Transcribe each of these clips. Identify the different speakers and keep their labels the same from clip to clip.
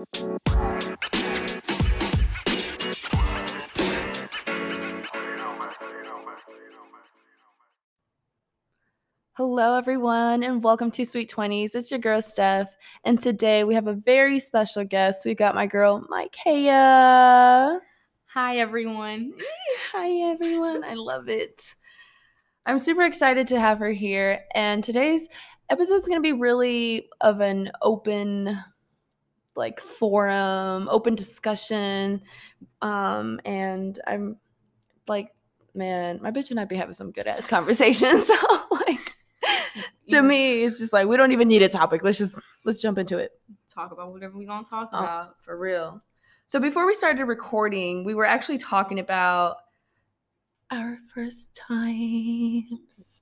Speaker 1: Hello, everyone, and welcome to Sweet 20s. It's your girl, Steph, and today we have a very special guest. We've got my girl, Micaiah.
Speaker 2: Hi, everyone.
Speaker 1: Hi, everyone. I love it. I'm super excited to have her here, and today's episode is going to be really of an open, like, forum, open discussion. Um, and I'm like, man, my bitch and I be having some good ass conversations. So, like, to me, it's just like we don't even need a topic. Let's just let's jump into it.
Speaker 2: Talk about whatever we're gonna talk
Speaker 1: Oh,
Speaker 2: about.
Speaker 1: for real. So before we started recording, we were actually talking about our first times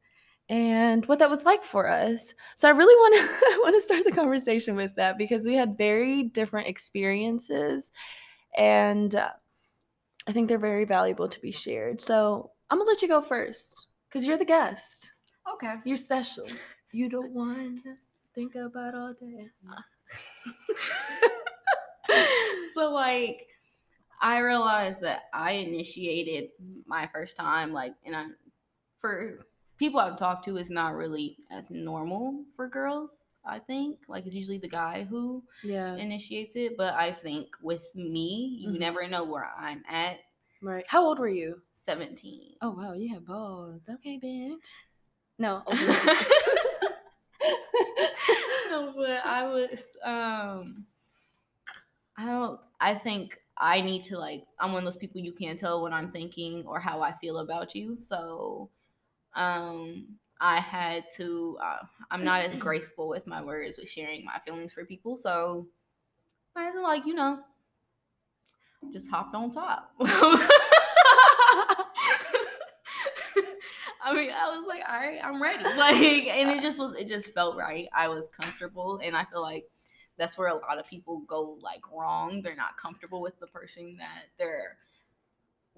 Speaker 1: and what that was like for us. So I really want to I want to start the conversation with that because we had very different experiences and uh, I think they're very valuable to be shared. So I'm going to let you go first cuz you're the guest.
Speaker 2: Okay.
Speaker 1: You're special. You don't want to think about all day.
Speaker 2: so like I realized that I initiated my first time, like and I for people I've talked to it's not really as normal for girls, I think. Like it's usually the guy who
Speaker 1: Yeah.
Speaker 2: initiates it. But I think with me, you
Speaker 1: Mhm.
Speaker 2: never know where I'm at.
Speaker 1: Right. How old were you?
Speaker 2: 17.
Speaker 1: Oh wow, you have balls. Okay, bitch. No.
Speaker 2: no, but I was um I don't I think I need to like I'm one of those people you can't tell what I'm thinking or how I feel about you. So um I had to uh, I'm not as graceful with my words with sharing my feelings for people. So I to like, you know, just hopped on top. I mean, I was like, all right, I'm ready. Like, and it just was, it just felt right. I was comfortable, and I feel like that's where a lot of people go like wrong. They're not comfortable with the person that they're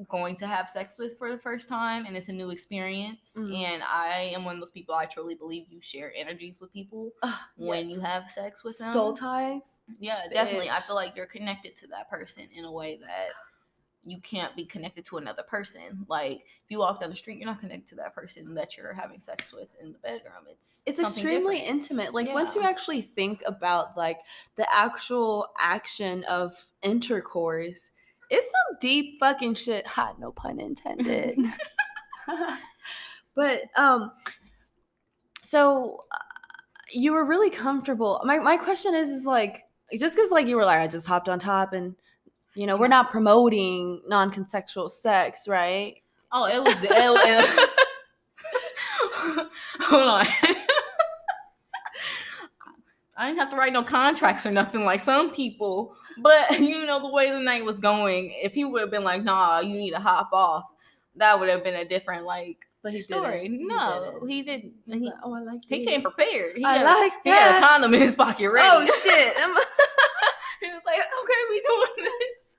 Speaker 2: going to have sex with for the first time, and it's a new experience.
Speaker 1: Mhm.
Speaker 2: And I am one of those people. I truly believe you share energies with people when you have sex with them.
Speaker 1: soul ties.
Speaker 2: Yeah, definitely. I feel like you're connected to that person in a way that you can't be connected to another person. Like if you walk down the street, you're not connected to that person that you're having sex with in the bedroom. It's
Speaker 1: It's extremely
Speaker 2: different.
Speaker 1: intimate. Like once you actually think about like the actual action of intercourse, it's some deep fucking shit. Hot, no pun intended. but um, so uh, you were really comfortable. My my question is is like just because like you were like I just hopped on top and. You know, we're not promoting non-consensual sex, right?
Speaker 2: Oh, it was. It, it, hold on. I didn't have to write no contracts or nothing like some people, but you know the way the night was going. If he would have been like, "Nah, you need to hop off," that would have been a different like
Speaker 1: But he
Speaker 2: story.
Speaker 1: didn't.
Speaker 2: No, he didn't.
Speaker 1: He was
Speaker 2: He,
Speaker 1: like, oh, I like
Speaker 2: he came prepared. He
Speaker 1: I
Speaker 2: had,
Speaker 1: like
Speaker 2: he had a condom in his pocket oh, ready.
Speaker 1: Oh shit!
Speaker 2: He was like, "Okay, we doing this."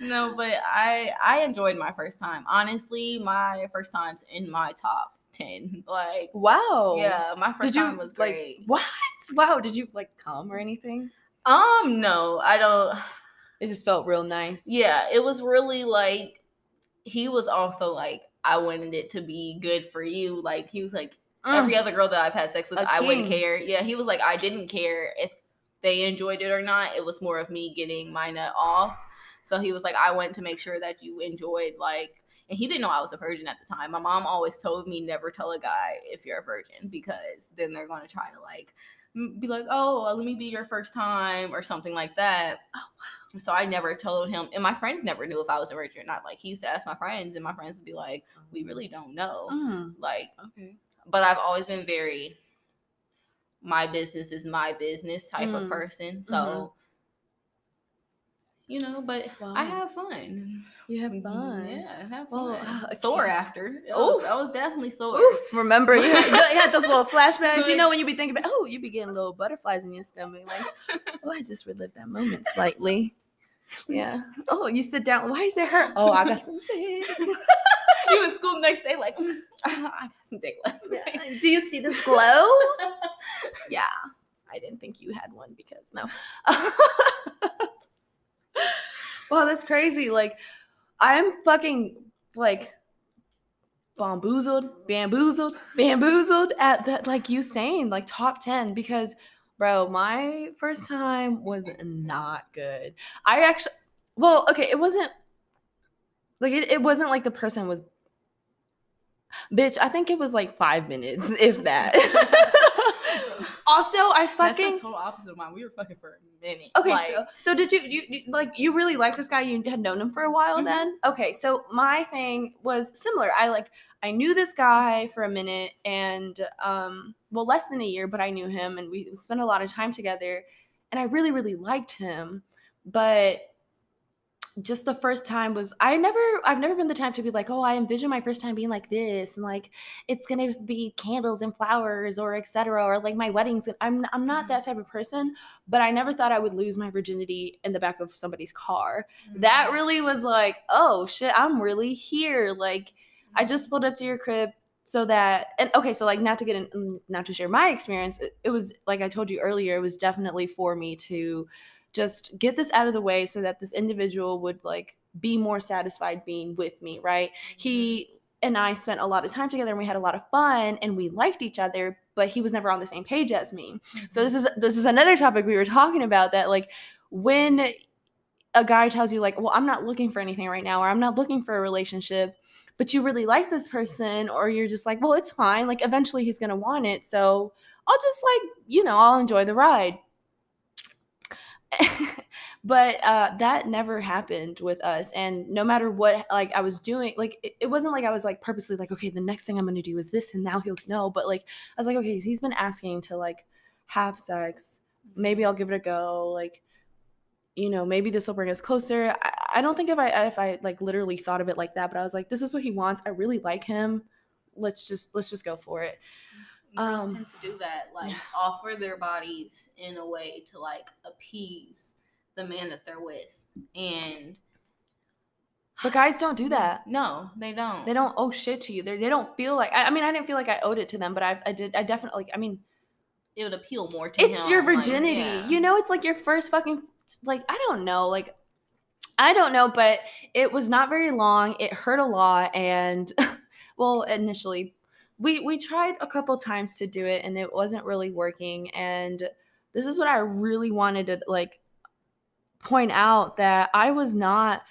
Speaker 2: No, but I I enjoyed my first time. Honestly, my first times in my top ten. Like,
Speaker 1: wow.
Speaker 2: yeah, my first
Speaker 1: Did you
Speaker 2: time was
Speaker 1: like
Speaker 2: great.
Speaker 1: what? Wow. Did you like come or anything?
Speaker 2: um, no, I don't.
Speaker 1: It just felt real nice.
Speaker 2: Yeah, it was really like he was also like, I wanted it to be good for you. Like he was like,
Speaker 1: Mm.
Speaker 2: every other girl that I've had sex with, I wouldn't care. Yeah, he was like, I didn't care if they enjoyed it or not. It was more of me getting my nut off. So he was like, I went to make sure that you enjoyed like. And he didn't know I was a virgin at the time. My mom always told me never tell a guy if you're a virgin because then they're going to try to like be like, oh, let me be your first time or something like that.
Speaker 1: Oh,
Speaker 2: wow. So I never told him, and my friends never knew if I was a virgin or not. Like he used to ask my friends, and my friends would be like, we really don't know.
Speaker 1: Mm.
Speaker 2: Like
Speaker 1: Okay.
Speaker 2: but I've always been very my business is my business type
Speaker 1: Mm.
Speaker 2: of person. So
Speaker 1: Mhm.
Speaker 2: You know, but
Speaker 1: Wow.
Speaker 2: I have fun.
Speaker 1: Mm, you have mm-hmm. fun.
Speaker 2: Yeah, I have fun.
Speaker 1: Uh, I
Speaker 2: sore after.
Speaker 1: Oh,
Speaker 2: I was definitely sore.
Speaker 1: Oof, remember you had, you had those little flashbacks. You know when you be thinking about, oh, you be getting little butterflies in your stomach, like, oh, I just relived that moment slightly. Yeah. Oh, you sit down. Why is it hurt? Oh, I got some big.
Speaker 2: you in school the next day, like "Mm, I got some big last night.
Speaker 1: Yeah. Do you see this glow? yeah. I didn't think you had one because no. Wow, that's crazy. Like, I'm fucking like bamboozled, bamboozled, bamboozled at that, like you saying, like top 10, because, bro, my first time was not good. I actually, well, okay, it wasn't like it, it wasn't like the person was bitch i think it was like five minutes if that also i fucking
Speaker 2: That's the total opposite of mine. We were fucking for a minute.
Speaker 1: Okay,
Speaker 2: Like,
Speaker 1: so so did you, you you- like you really liked this guy? You had known him for a while
Speaker 2: Mhm.
Speaker 1: then? Okay, so my thing was similar. I like I knew this guy for a minute and um well less than a year, but I knew him and we spent a lot of time together and I really really liked him, but just the first time was I never I've never been the type to be like, "Oh, I envision my first time being like this and like it's going to be candles and flowers or etc or like my weddings." I'm I'm not mm-hmm. that type of person but I never thought I would lose my virginity in the back of somebody's car. That mm-hmm. really was like, oh shit, I'm really here. Like, I mm-hmm. just pulled up to your crib so that, and okay, so like, not to get in, not to share my experience, it, it was like I told you earlier, it was definitely for me to just get this out of the way so that this individual would like be more satisfied being with me, right? He mm-hmm. and I spent a lot of time together and we had a lot of fun and we liked each other, but he was never on the same page as me. So mm-hmm. this is this is another topic we were talking about that like when a guy tells you like, "Well, I'm not looking for anything right now," or "I'm not looking for a relationship," but you really like this person, or you're just like, "Well, it's fine. Like, eventually he's gonna want it, so I'll just like, you know, I'll enjoy the ride." but uh, that never happened with us, and no matter what, like I was doing, like it, it wasn't like I was like purposely like, okay, the next thing I'm gonna do is this, and now he'll know. But like I was like, okay, he's been asking to like have sex maybe I'll give it a go. Like, you know, maybe this will bring us closer. I, I don't think if I if I like literally thought of it like that, but I was like, this is what he wants. I really like him. Let's just let's just go for it.
Speaker 2: Girls
Speaker 1: Um,
Speaker 2: tend to do that, like offer their bodies in a way to like appease the man that they're with, and
Speaker 1: But guys don't do that.
Speaker 2: no, they don't.
Speaker 1: They don't owe shit to you. They they don't feel like. I, I mean, I didn't feel like I owed it to them, but I I did. I definitely. Like, I mean,
Speaker 2: It would appeal more to
Speaker 1: it's
Speaker 2: him,
Speaker 1: your
Speaker 2: like,
Speaker 1: virginity.
Speaker 2: yeah.
Speaker 1: You know, it's like your first fucking like I don't know, like I don't know, but it was not very long. It hurt a lot and well, initially we we tried a couple times to do it and it wasn't really working and this is what I really wanted to like point out that I was not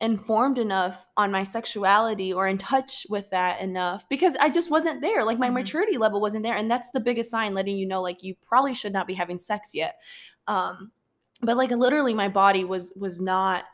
Speaker 1: informed enough on my sexuality or in touch with that enough because I just wasn't there. Like my
Speaker 2: Mhm.
Speaker 1: maturity level wasn't there. And that's the biggest sign letting you know like you probably should not be having sex yet. Um but like literally my body was was not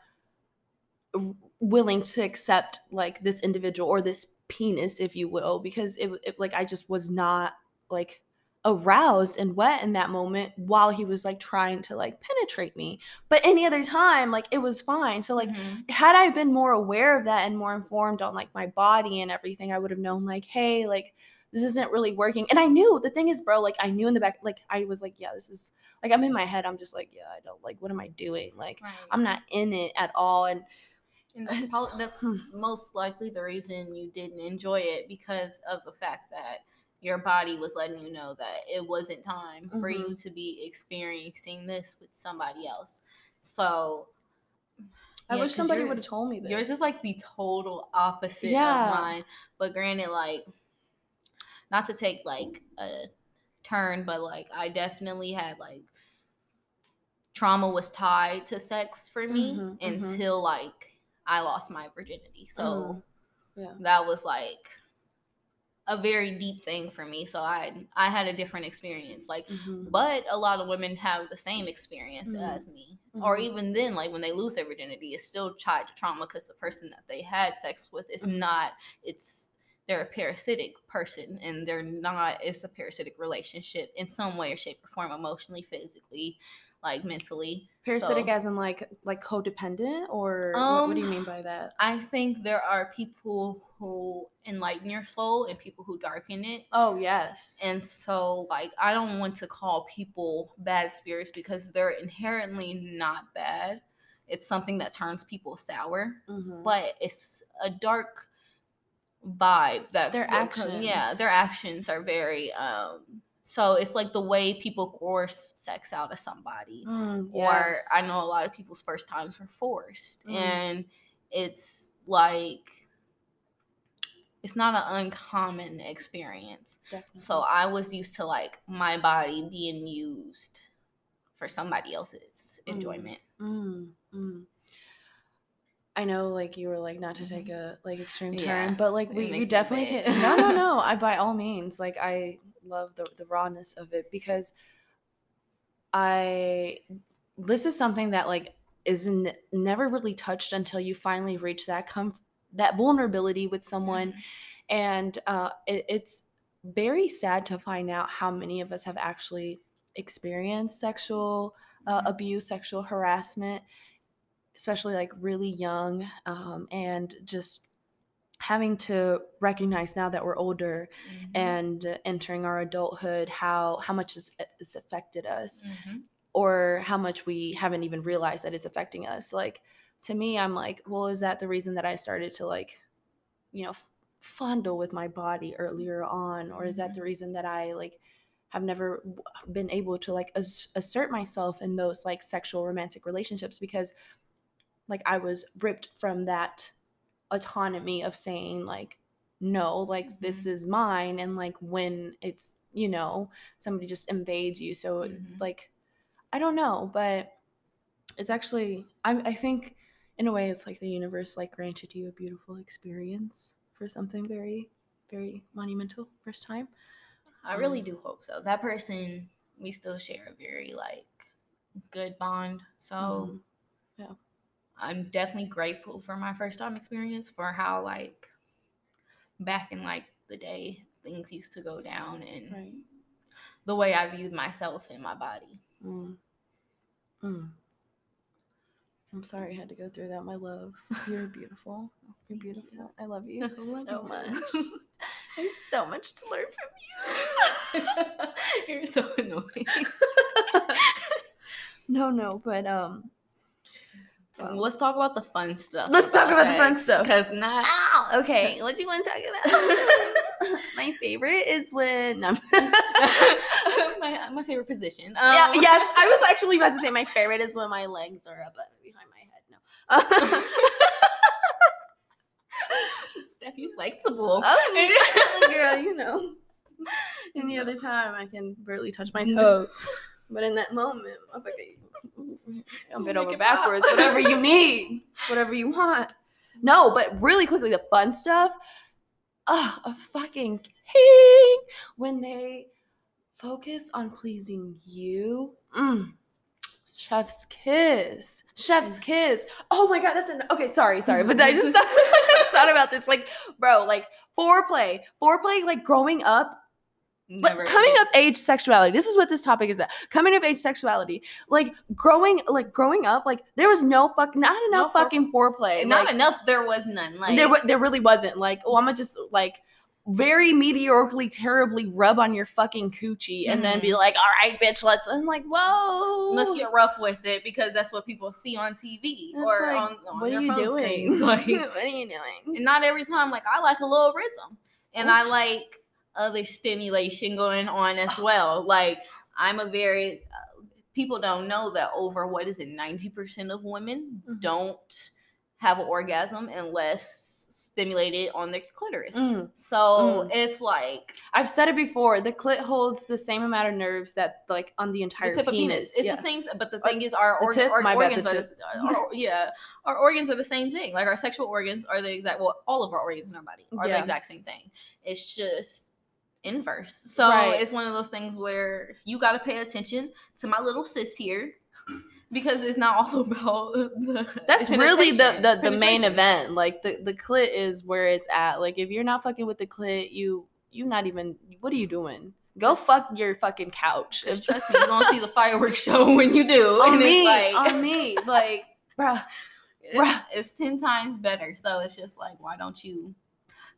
Speaker 1: willing to accept like this individual or this penis if you will because it, it like I just was not like aroused and wet in that moment while he was like trying to like penetrate me but any other time like it was fine so like
Speaker 2: Mhm.
Speaker 1: had I been more aware of that and more informed on like my body and everything, I would have known like, hey, like this isn't really working. And I knew the thing is, bro, like I knew in the back, like I was like, yeah, this is like I'm in my head. I'm just like, yeah, I don't like what am I doing? Like
Speaker 2: Right.
Speaker 1: I'm not in it at all. And
Speaker 2: And that's, that's
Speaker 1: hmm.
Speaker 2: most likely the reason you didn't enjoy it because of the fact that your body was letting you know that it wasn't time for
Speaker 1: Mm-hmm.
Speaker 2: you to be experiencing this with somebody else. So
Speaker 1: I
Speaker 2: yeah,
Speaker 1: wish somebody would have told me this.
Speaker 2: Yours is like the total opposite
Speaker 1: Yeah.
Speaker 2: of mine. But granted, like, not to take like a turn, but like, I definitely had like trauma was tied to sex for me
Speaker 1: Mhm, mhm.
Speaker 2: until like I lost my virginity. So
Speaker 1: Mm, yeah.
Speaker 2: that was like a very deep thing for me. So I I had a different experience. Like
Speaker 1: Mhm.
Speaker 2: but a lot of women have the same experience
Speaker 1: Mhm.
Speaker 2: as me. Or
Speaker 1: Mhm.
Speaker 2: even then, like when they lose their virginity, it's still tied to trauma because the person that they had sex with is
Speaker 1: Mhm.
Speaker 2: not, it's, they're a parasitic person and they're not, it's a parasitic relationship in some way or shape or form, emotionally, physically, like mentally.
Speaker 1: Parasitic
Speaker 2: So-
Speaker 1: as in like like codependent or what, what do you
Speaker 2: Um,
Speaker 1: mean by that?
Speaker 2: I think there are people who enlighten your soul and people who darken it.
Speaker 1: Oh yes.
Speaker 2: And so, like, I don't want to call people bad spirits because they're inherently not bad. It's something that turns people sour,
Speaker 1: Mhm.
Speaker 2: but it's a dark vibe that
Speaker 1: Their
Speaker 2: come- Yeah, their actions are very um So it's like the way people force sex out of somebody.
Speaker 1: Mm,
Speaker 2: Or. I know a lot of people's first times were forced.
Speaker 1: Mm.
Speaker 2: And it's like it's not an uncommon experience.
Speaker 1: Definitely.
Speaker 2: So I was used to like my body being used for somebody else's
Speaker 1: Mm.
Speaker 2: enjoyment.
Speaker 1: Mm, mm. I know, like you were like not to take a like extreme turn,
Speaker 2: Mm-hmm. Yeah,
Speaker 1: but like we, we definitely hit. No, no, no. I by all means, like I love the the rawness of it because I this is something that like is n- never really touched until you finally reach that comf- that vulnerability with someone
Speaker 2: Mhm.
Speaker 1: and uh, it, it's very sad to find out how many of us have actually experienced sexual uh,
Speaker 2: Mhm.
Speaker 1: abuse, sexual harassment, especially like really young, um, and just having to recognize now that we're older
Speaker 2: Mhm.
Speaker 1: and entering our adulthood how how much it's, it's affected us
Speaker 2: Mhm.
Speaker 1: or how much we haven't even realized that it's affecting us like to me i'm like well is that the reason that i started to like you know f- fondle with my body earlier on or is that the reason that i like have never w- been able to like ass- assert myself in those like sexual romantic relationships because like i was ripped from that autonomy of saying like no like this is mine and like when it's you know somebody just invades you so
Speaker 2: Mhm.
Speaker 1: like i don't know but it's actually I, I think in a way it's like the universe like granted you a beautiful experience for something very very monumental first time
Speaker 2: I really
Speaker 1: Um,
Speaker 2: do hope so. That person, we still share a very like good bond. So
Speaker 1: Mhm. Yeah.
Speaker 2: I'm definitely grateful for my first time experience for how like back in like the day things used to go down and
Speaker 1: right
Speaker 2: the way I viewed myself and my body.
Speaker 1: Mm. Mm. I'm sorry I had to go through that, my love. You're beautiful. You're
Speaker 2: Thank you.
Speaker 1: beautiful. I love you
Speaker 2: I
Speaker 1: so
Speaker 2: you
Speaker 1: much. There's so much to learn from you.
Speaker 2: You're so annoying.
Speaker 1: no, no, but um,
Speaker 2: Let's talk about the fun stuff.
Speaker 1: Let's talk about the fun stuff.
Speaker 2: Because not
Speaker 1: Ow, okay, what do you want to talk about? my favorite is when. No.
Speaker 2: my, my favorite position.
Speaker 1: yeah,
Speaker 2: Um,
Speaker 1: yes, I was actually about to say my favorite is when my legs are up uh, behind my head. No.
Speaker 2: Steffi flexible.
Speaker 1: Oh, girl, you know. Any other time, I can barely touch my toes, but in that moment, I'm like, I'll bend over backwards. Whatever you need, it's whatever you want. No, but really quickly, the fun stuff. Oh, a fucking king when they focus on pleasing you. Mm. Chef's kiss. Chef's kiss. Oh my god, that's an okay. Sorry, sorry, but I just thought, I just thought about this. Like, bro, like foreplay, foreplay, like growing up, but coming of age sexuality. This is what this topic is at. Coming of age sexuality, like growing, like growing up, like there was no fuck, not enough
Speaker 2: fore-
Speaker 1: fucking foreplay.
Speaker 2: Not
Speaker 1: like,
Speaker 2: enough. There was none. Like
Speaker 1: there, there really wasn't. Like, oh, I'm gonna just like very mediocrely, terribly rub on your fucking coochie and then be
Speaker 2: Mhm.
Speaker 1: like, all right, bitch, let's. I'm like, whoa,
Speaker 2: let's get rough with it because that's what people see on TV
Speaker 1: It's
Speaker 2: or
Speaker 1: like,
Speaker 2: on, on
Speaker 1: what
Speaker 2: their
Speaker 1: are you doing?
Speaker 2: Like,
Speaker 1: what are you doing?
Speaker 2: and not every time. Like I like a little rhythm, and I like other stimulation going on as well. Like I'm a very uh, people don't know that over what is it ninety percent of women
Speaker 1: Mhm.
Speaker 2: don't have an orgasm unless stimulated on their clitoris.
Speaker 1: Mm.
Speaker 2: So
Speaker 1: Mm.
Speaker 2: it's like
Speaker 1: I've said it before. The clit holds the same amount of nerves that like on the
Speaker 2: the
Speaker 1: entire
Speaker 2: tip of penis. It's
Speaker 1: Yeah.
Speaker 2: the same, but the thing is, our,
Speaker 1: the tip?
Speaker 2: our
Speaker 1: My bad, the
Speaker 2: organs are the, our, yeah, our organs are the same thing. Like our sexual organs are the exact. Well, all of our organs in our body are the exact same thing. It's just inverse. So
Speaker 1: Right.
Speaker 2: it's one of those things where you got to pay attention to my little sis here. Because it's not all about the
Speaker 1: That's really the the, the main event. Like the the clit is where it's at. Like if you're not fucking with the clit, you you not even. What are you doing? Go fuck your fucking couch. If,
Speaker 2: Trust me, you're gonna see the fireworks show when you do.
Speaker 1: on
Speaker 2: and
Speaker 1: me,
Speaker 2: it's like
Speaker 1: on me, like, bruh.
Speaker 2: it's,
Speaker 1: Bruh.
Speaker 2: it's 10 times better so it's just like why don't you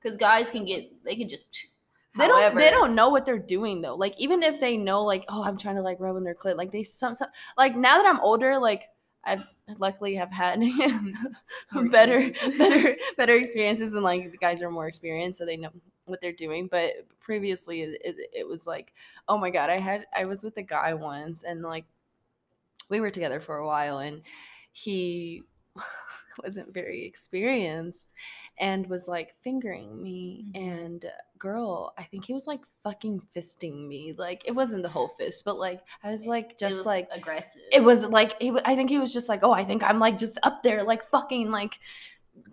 Speaker 2: because guys can get they can just
Speaker 1: They don't. They don't know what they're doing though. Like even if they know, like, oh, I'm trying to like rub in their clit. Like they some, some like now that I'm older, like I've luckily have had better, better, better experiences, and like the guys are more experienced, so they know what they're doing. But previously, it, it, it was like, oh my god, I had I was with a guy once, and like we were together for a while, and he wasn't very experienced and was like fingering me
Speaker 2: Mhm.
Speaker 1: and girl i think he was like fucking fisting me like it wasn't the whole fist but like i was like just
Speaker 2: was
Speaker 1: like
Speaker 2: aggressive.
Speaker 1: it was like he, i think he was just like oh i think i'm like just up there like fucking like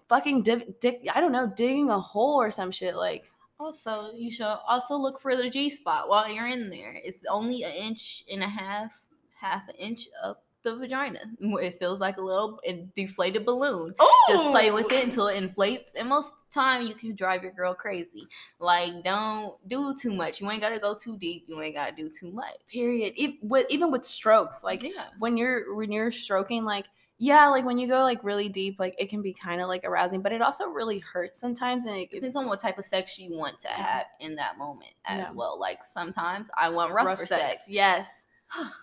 Speaker 1: fucking div- dick i don't know digging a hole or some shit like
Speaker 2: Also, you should also look for the G spot while you're in there. It's only an inch and a half, half an inch up the vagina. It feels like a little deflated balloon. Just play with it oh! until it inflates, and most time you can drive your girl crazy. Like, don't do too much. You ain't gotta go too deep. You ain't gotta do too much.
Speaker 1: period e- with, even with strokes like
Speaker 2: yeah.
Speaker 1: when you're when you're stroking like yeah like when you go like really deep like it can be kind of like arousing but it also really hurts sometimes and it, it
Speaker 2: Depends on what type of sex you want to mm-hmm. have in that moment as well. Like sometimes I want rougher sex.
Speaker 1: yes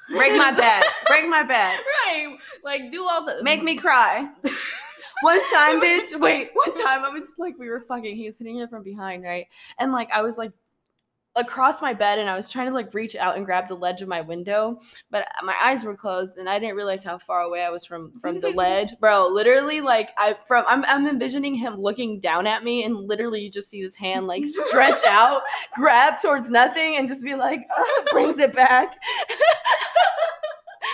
Speaker 1: break my back break my back
Speaker 2: right. Like do all the
Speaker 1: make me cry. One time bitch. Wait one time i was like we were fucking he was hitting her from behind right? And like i was like across my bed and i was trying to like reach out and grab the ledge of my window but my eyes were closed and i didn't realize how far away i was from from the ledge. Bro literally like i from i'm, I'm envisioning him looking down at me and literally you just see his hand like stretch out grab towards nothing and just be like brings it back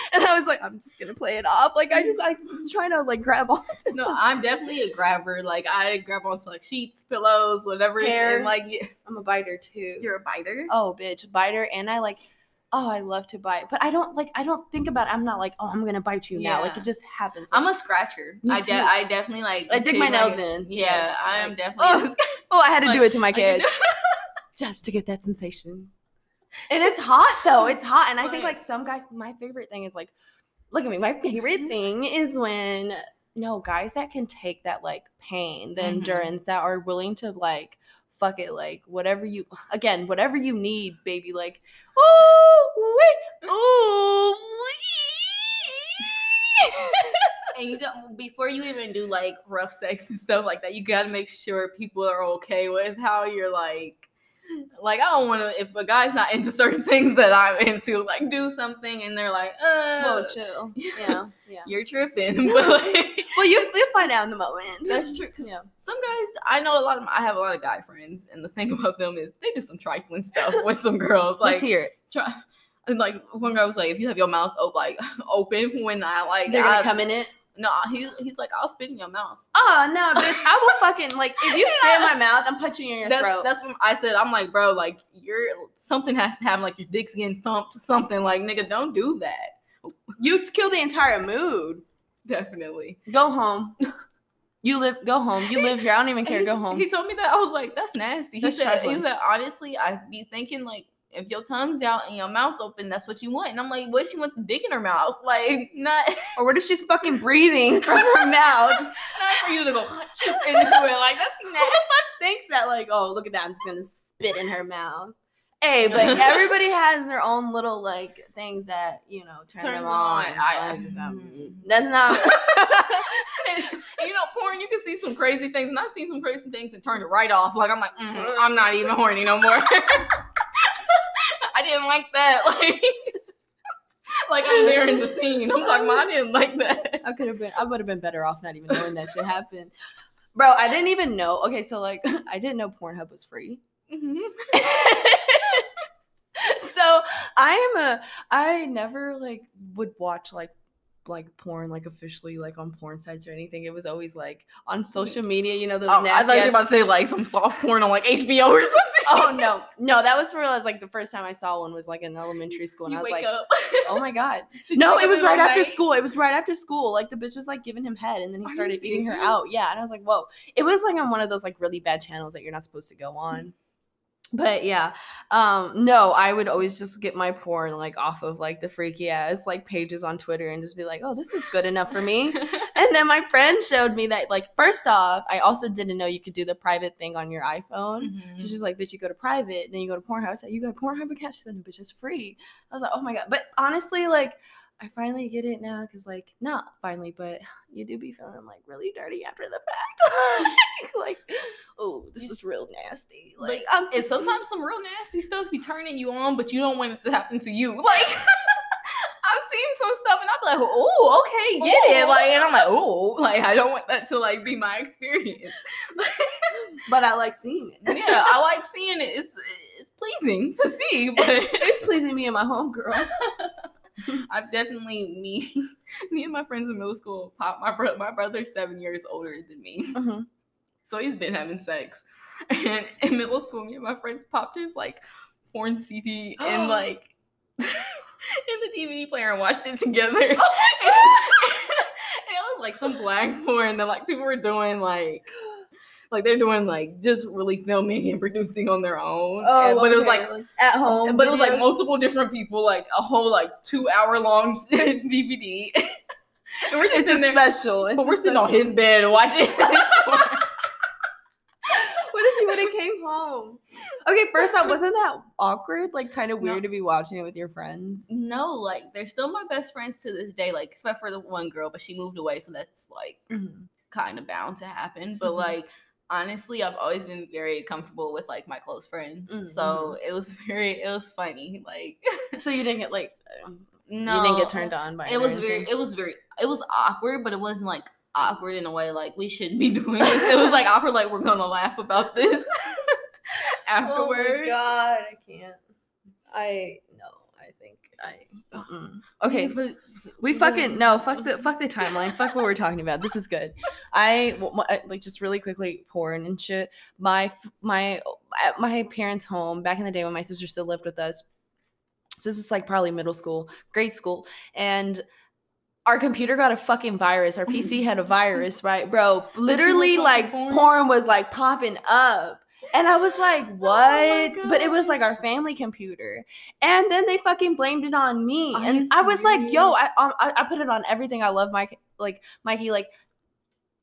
Speaker 1: and i was like i'm just gonna play it off like i just i was trying to like grab onto
Speaker 2: No,
Speaker 1: something.
Speaker 2: I'm definitely a grabber. Like I grab onto like sheets, pillows, whatever. it's
Speaker 1: Hair.
Speaker 2: in, like yeah,
Speaker 1: i'm a biter too
Speaker 2: you're a biter.
Speaker 1: oh bitch biter and i like oh i love to bite but i don't like i don't think about it. i'm not like oh i'm gonna bite you now like it just happens
Speaker 2: I'm a scratcher.
Speaker 1: Me
Speaker 2: I,
Speaker 1: too.
Speaker 2: de- I definitely like.
Speaker 1: I dig my nails
Speaker 2: legs.
Speaker 1: in.
Speaker 2: Yeah,
Speaker 1: Yes,
Speaker 2: I am
Speaker 1: like,
Speaker 2: definitely.
Speaker 1: oh, oh i had to do it to my kids just to get that sensation and it's hot though it's hot and i think
Speaker 2: Like-
Speaker 1: some guys my favorite thing is like look at me my favorite thing is when no guys that can take that like pain the
Speaker 2: Mhm.
Speaker 1: endurance that are willing to like fuck it like whatever you again whatever you need baby like oh wait oh
Speaker 2: and you got before you even do like rough sex and stuff like that, you got to make sure people are okay with how you're like. Like I don't want to if a guy's not into certain things that I'm into, like do something and they're like, uh,
Speaker 1: Whoa, chill. Yeah, yeah.
Speaker 2: you're tripping. but like,
Speaker 1: Well, you you'll find out in the moment.
Speaker 2: That's true,
Speaker 1: Yeah.
Speaker 2: some guys I know a lot of I have a lot of guy friends, and the thing about them is they do some trifling stuff with some girls. Like
Speaker 1: Let's hear it.
Speaker 2: try, and like one girl was like, if you have your mouth op- like open when I like,
Speaker 1: They're gonna come in it.
Speaker 2: No, he, he's like, I'll spit in your mouth.
Speaker 1: Oh no, bitch! I will fucking like if you spit in my mouth, I'm punching you in your
Speaker 2: That's,
Speaker 1: throat.
Speaker 2: that's what I said. I'm like, bro, like you're something has to happen. Like your dick's getting thumped. Something like, nigga, don't do that.
Speaker 1: you kill the entire mood.
Speaker 2: Definitely.
Speaker 1: Go home. You live. Go home. You live here. I don't even care.
Speaker 2: He-
Speaker 1: Go home.
Speaker 2: He told me that I was like, that's nasty.
Speaker 1: That's
Speaker 2: he said, he said, honestly, I be thinking like, if your tongue's out and your mouth's open, that's what you want. And I'm like, what? She want the dick in her mouth? Like, not,
Speaker 1: Or what if she's fucking breathing from her mouth? Just
Speaker 2: not for you to go into it. Like, that's
Speaker 1: who the
Speaker 2: nasty.
Speaker 1: fuck thinks that? Like, oh, look at that! I'm just gonna spit in her mouth. Hey, but everybody has their own little like things that you know turn them on.
Speaker 2: on. I-
Speaker 1: Like, um,
Speaker 2: Mhm.
Speaker 1: that's not.
Speaker 2: you know, porn, you can see some crazy things, and I've seen some crazy things and turned it right off. Like, I'm like, mm, I'm not even horny no more. I didn't like that. Like, like I'm there in the scene. I'm talking about I didn't like that.
Speaker 1: I could have been. I would have been better off not even knowing that shit happened. Bro, I didn't even know. Okay, so like, I didn't know Pornhub was free. Mm-hmm. so I am a. I never like would watch like like porn like officially like on porn sites or anything. It was always like on mm. social media. You know those
Speaker 2: Oh, I
Speaker 1: nasty.
Speaker 2: thought you were about to say like some soft porn on like HBO or something.
Speaker 1: oh no, no, that was for us. Like the first time I saw one was like in elementary school, and
Speaker 2: you
Speaker 1: I was like,
Speaker 2: up.
Speaker 1: oh my god. No, it was right after
Speaker 2: night?
Speaker 1: school. It was right after school. Like the bitch was like giving him head, and then he
Speaker 2: Are
Speaker 1: started eating her out. Yeah, and I was like, whoa. It was like on one of those like really bad channels that you're not supposed to go on. Mm. But yeah, um, no, I would always just get my porn like off of like the freaky ass like pages on Twitter and just be like, oh, this is good enough for me. and then my friend showed me that like first off, I also didn't know you could do the private thing on your iPhone.
Speaker 2: Mhm.
Speaker 1: So she's like, bitch, you go to private, then you go to Pornhub. I said, you got Pornhub account? She said, no, bitch, it's free. I was like, oh my God. But honestly, like, I finally get it now because, like, not finally, but you do be feeling like really dirty after the fact. like, oh, this was real nasty. Like,
Speaker 2: Like, and sometimes some real nasty stuff be turning you on, but you don't want it to happen to you. Like I've seen some stuff and I'm like, oh, okay, get it. Like, and I'm like, oh, like I don't want that to like be my experience.
Speaker 1: but I like seeing it.
Speaker 2: yeah, I like seeing it. It's it's pleasing to see, but
Speaker 1: it's pleasing me and my homegirl.
Speaker 2: I've definitely me me and my friends in middle school. Pop, my bro, my brother's seven years older than me,
Speaker 1: Mhm.
Speaker 2: so he's been having sex. And in middle school, me and my friends popped his like porn CD and like in the DVD player and watched it together. and, and it was like some black porn that like people were doing like like they're doing like just really filming and producing on their own.
Speaker 1: Oh,
Speaker 2: And- but it was like
Speaker 1: at home.
Speaker 2: but it was like multiple different people, like a whole like two hour long DVD. and we're just
Speaker 1: It's a
Speaker 2: there,
Speaker 1: special. It's
Speaker 2: but we're sitting on his bed watching.
Speaker 1: What if you would have came home? Okay, first off, wasn't that awkward? Like, kind of
Speaker 2: No.
Speaker 1: weird to be watching it with your friends.
Speaker 2: no, like they're still my best friends to this day. Like except for the one girl, but she moved away, so that's like kind of bound to happen. But
Speaker 1: Mhm.
Speaker 2: like honestly, I've always been very comfortable with like my close friends.
Speaker 1: Mm,
Speaker 2: So it was very it was funny. Like
Speaker 1: So you didn't get like, um,
Speaker 2: no
Speaker 1: you didn't get turned on by
Speaker 2: It was very it was very it was awkward, but it wasn't like awkward in a way like we shouldn't be doing this. It was like awkward like we're gonna laugh about this afterwards.
Speaker 1: Oh my god, I can't. I no, I think I. mm-mm. Okay,
Speaker 2: but
Speaker 1: we fucking no. Fuck the fuck the timeline. fuck what we're talking about. This is good. I like just really quickly porn and shit. My my at my parents' home back in the day when my sister still lived with us. So this is like probably middle school, grade school, and our computer got a fucking virus. Our PC had a virus, right, bro? Literally, like
Speaker 2: porn?
Speaker 1: porn was like popping up. And I was like,
Speaker 2: Oh
Speaker 1: what? but it was like our family computer. And then they fucking blamed it on me.
Speaker 2: Are
Speaker 1: and I was like, yo. I, um, I I put it on everything. I love Mike like Mikey like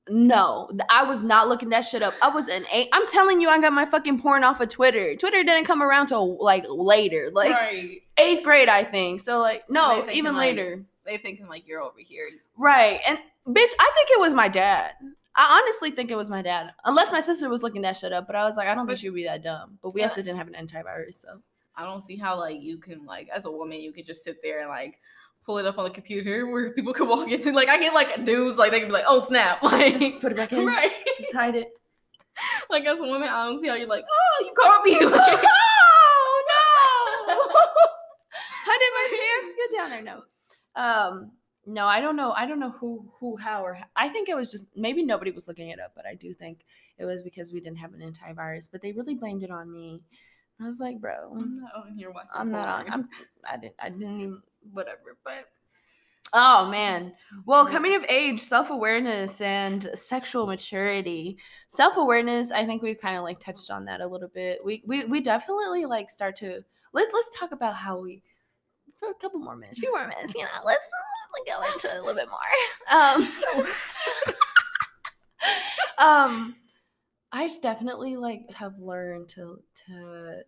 Speaker 1: no, I was not looking that shit up. I was an eight. I'm telling you, I got my fucking porn off of Twitter. Twitter didn't come around till like later, like
Speaker 2: right.
Speaker 1: eighth grade, I think. So like, no,
Speaker 2: thinking,
Speaker 1: even
Speaker 2: like-
Speaker 1: later.
Speaker 2: They thinking like you're over here.
Speaker 1: Right. And bitch, I think it was my dad. I honestly think it was my dad. Unless my sister was looking that shit up, but I was like, I don't think
Speaker 2: But-
Speaker 1: she would be that dumb. But we
Speaker 2: Yeah.
Speaker 1: also didn't have an antivirus, so
Speaker 2: I don't see how like you can like as a woman you could just sit there and like pull it up on the computer where people could walk into like I get like news like they can be like oh snap like
Speaker 1: just put it back in.
Speaker 2: right
Speaker 1: Just hide it.
Speaker 2: like as a woman I don't see how you're like oh you caught me
Speaker 1: oh no! how did my pants get down there? No. Um, no, I don't know. I don't know who, who, how, or how. I think it was just maybe nobody was looking it up, but I do think it was because we didn't have an antivirus. But they really blamed it on me. I was like, bro,
Speaker 2: I'm not on here watching
Speaker 1: I'm not on. I'm. I didn't. I didn't even. Whatever. But. Oh man. Well, mm-hmm. coming of age, self awareness, and sexual maturity. Self awareness. I think we've kind of like touched on that a little bit. We we we definitely like start to let's let's talk about how we for a couple more minutes, few more minutes. You know, let's, let's go into a little bit more. Um. um. I definitely like have learned to to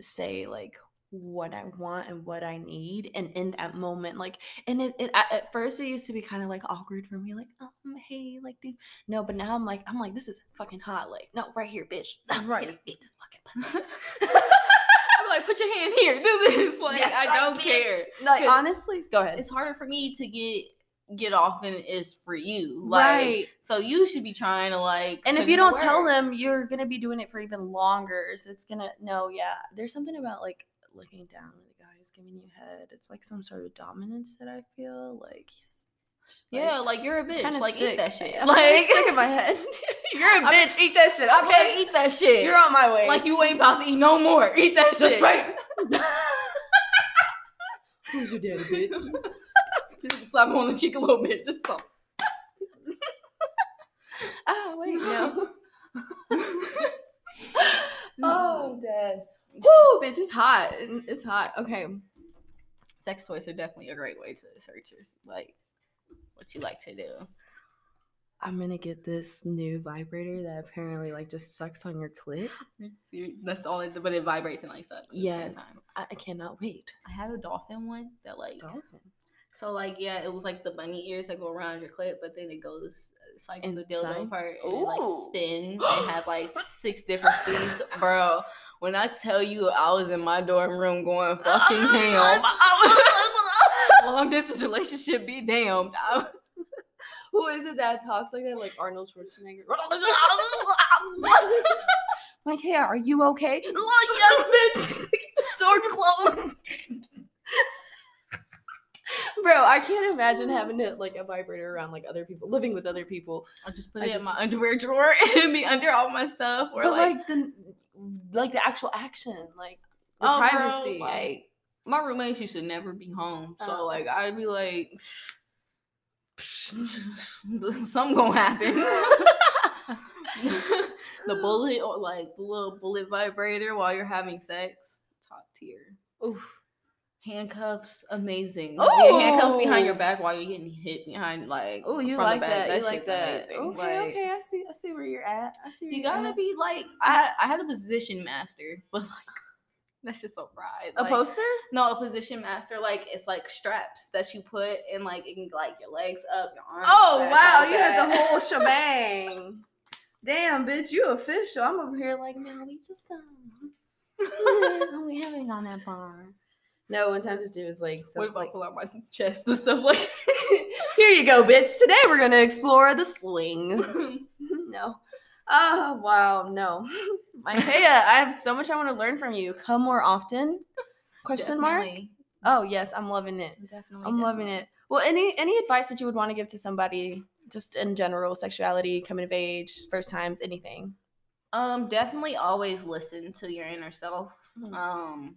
Speaker 1: say like what I want and what I need, and in that moment, like, and it, it at at first it used to be kind of like awkward for me, like, um, hey, like, dude, no, but now I'm like, I'm like, this is fucking hot, like, no, right here, bitch,
Speaker 2: Right.
Speaker 1: yes, eat this fucking pussy.
Speaker 2: Like put your hand here do this like
Speaker 1: Yes,
Speaker 2: I
Speaker 1: right,
Speaker 2: don't
Speaker 1: bitch.
Speaker 2: care
Speaker 1: Like, honestly, go ahead.
Speaker 2: it's harder for me to get get off than it is for you like
Speaker 1: right.
Speaker 2: so you should be trying to like
Speaker 1: And if you don't tell them, you're gonna be doing it for even longer. So it's gonna no, yeah. There's something about like looking down at the guys giving you head. It's like some sort of dominance that I feel like. Yes.
Speaker 2: yeah like you're a bitch
Speaker 1: kinda
Speaker 2: like
Speaker 1: sick.
Speaker 2: eat that shit
Speaker 1: I'm
Speaker 2: like
Speaker 1: kinda sick in my head. you're a
Speaker 2: I'm-
Speaker 1: bitch. Eat that shit.
Speaker 2: I
Speaker 1: Okay.
Speaker 2: can't eat that shit
Speaker 1: You're on my way.
Speaker 2: like you ain't about to eat no more eat that shit
Speaker 1: That's right. Who's your daddy, bitch?
Speaker 2: just slap him on the cheek a little bit just so
Speaker 1: ah, wait, no.
Speaker 2: oh
Speaker 1: dead. Woo, bitch, it's hot. It's hot. Okay.
Speaker 2: sex toys are definitely a great way to search your like what you like to do
Speaker 1: I'm gonna get this new vibrator that apparently like just sucks on your clit.
Speaker 2: See, that's all it but it vibrates and like sucks at the same
Speaker 1: Yes,
Speaker 2: time.
Speaker 1: I, I cannot wait.
Speaker 2: I had a dolphin one that like
Speaker 1: Dolphin.
Speaker 2: So like yeah, it was like the bunny ears that go around your clit, but then it goes it's like the dildo part and it like spins. It has like six different speeds. Bro, when I tell you I was in my dorm room going fucking ham. How long distance relationship be damned. I-
Speaker 1: Who is it that talks like that? Like Arnold Schwarzenegger. like, hey, are you okay?
Speaker 2: yes, bitch. Door closed.
Speaker 1: Bro, I can't imagine having to like a vibrator around like other people, living with other people.
Speaker 2: I'll just put
Speaker 1: I
Speaker 2: it
Speaker 1: just-
Speaker 2: in my underwear drawer and be under all my stuff. Or
Speaker 1: but
Speaker 2: like,
Speaker 1: like, the like the actual action, like the
Speaker 2: oh, bro,
Speaker 1: privacy.
Speaker 2: like my roommates used to never be home, so
Speaker 1: Oh.
Speaker 2: like I'd be like, something gonna happen. the bullet or like the little bullet vibrator while you're having sex, top tier.
Speaker 1: Oof.
Speaker 2: Handcuffs, amazing. Yeah, handcuffs behind your back while you're getting hit behind, like
Speaker 1: Oh, you like
Speaker 2: the back.
Speaker 1: that? You like
Speaker 2: shit's
Speaker 1: that?
Speaker 2: amazing.
Speaker 1: Okay,
Speaker 2: Like,
Speaker 1: okay. I see. I see where you're at. I see. Where
Speaker 2: You gotta
Speaker 1: at.
Speaker 2: be like, I I had a position master, but like that's just so fried.
Speaker 1: a
Speaker 2: Like,
Speaker 1: poster.
Speaker 2: No, a position master, like it's like straps that you put and like it can like your legs up, your arms.
Speaker 1: Oh
Speaker 2: back,
Speaker 1: wow,
Speaker 2: like
Speaker 1: you had the whole shebang. Damn, bitch, you official. I'm over here like, no, we just um, we haven't gone that far. No, one time this dude was like,
Speaker 2: What
Speaker 1: stuff
Speaker 2: if I
Speaker 1: like,
Speaker 2: pull out my chest and stuff like?
Speaker 1: here you go, bitch. Today we're gonna explore the sling. no. Oh wow, no. Micaiah, I have so much I want to learn from you. Come more often? Question mark. Oh yes, I'm loving it.
Speaker 2: Definitely.
Speaker 1: I'm loving it. Well, any any advice that you would want to give to somebody, just in general, sexuality, coming of age, first times, anything?
Speaker 2: Um, definitely always listen to your inner self.
Speaker 1: Mhm.
Speaker 2: Um,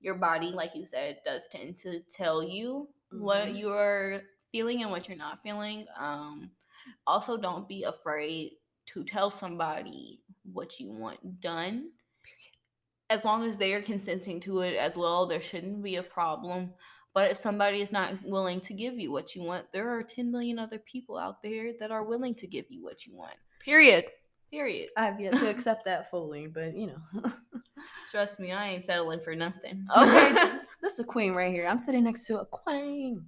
Speaker 2: your body, like you said, does tend to tell you what
Speaker 1: Mhm.
Speaker 2: you're feeling and what you're not feeling. Um, also, don't be afraid to tell somebody what you want done. As long as they are consenting to it as well, there shouldn't be a problem. But if somebody is not willing to give you what you want, there are 10 million other people out there that are willing to give you what you want.
Speaker 1: Period.
Speaker 2: Period.
Speaker 1: I have yet to accept that fully, but you know.
Speaker 2: Trust me, I ain't settling for nothing.
Speaker 1: okay, this is a queen right here. I'm sitting next to a queen.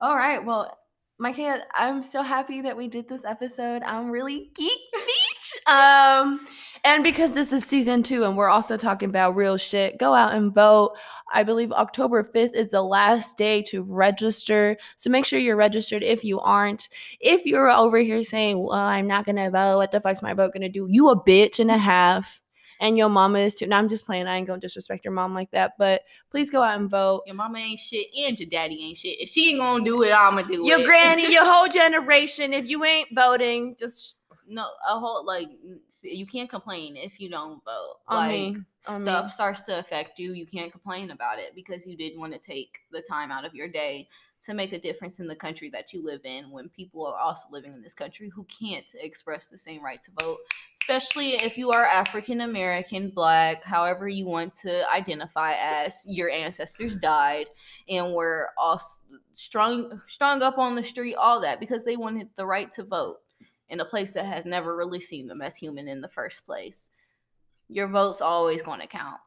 Speaker 1: All right, well, Micaiah, I'm so happy that we did this episode. I'm really geeked. Um, and because this is season two, and we're also talking about real shit, go out and vote. I believe October 5th is the last day to register. So make sure you're registered if you aren't. If you're over here saying, Well, I'm not gonna vote, what the fuck's my vote gonna do? You a bitch and a half. And your mama is too. Now I'm just playing. I ain't gonna disrespect your mom like that. But please go out and vote.
Speaker 2: Your mama ain't shit and your daddy ain't shit. If she ain't gonna do it, I'ma do
Speaker 1: Your
Speaker 2: it.
Speaker 1: Your granny, your whole generation. If you ain't voting, just
Speaker 2: no, a whole like you can't complain if you don't vote. like stuff starts to affect you. You can't complain about it because you didn't want to take the time out of your day to make a difference in the country that you live in when people are also living in this country who can't express the same right to vote especially if you are african american black however you want to identify as your ancestors died and were all strung strung up on the street all that because they wanted the right to vote in a place that has never really seen them as human in the first place your vote's always going to count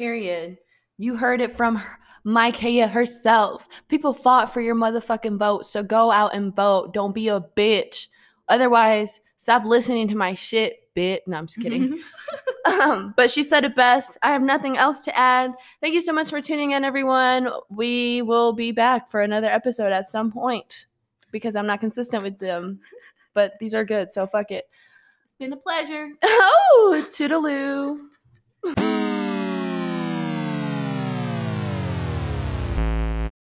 Speaker 1: Period. You heard it from Micaiah herself. People fought for your motherfucking vote, so go out and vote. Don't be a bitch. Otherwise, stop listening to my shit, bitch. No, I'm just kidding. um, but she said it best. I have nothing else to add. Thank you so much for tuning in, everyone. We will be back for another episode at some point because I'm not consistent with them. But these are good, so fuck it.
Speaker 2: it's been a pleasure
Speaker 1: Oh, toodaloo.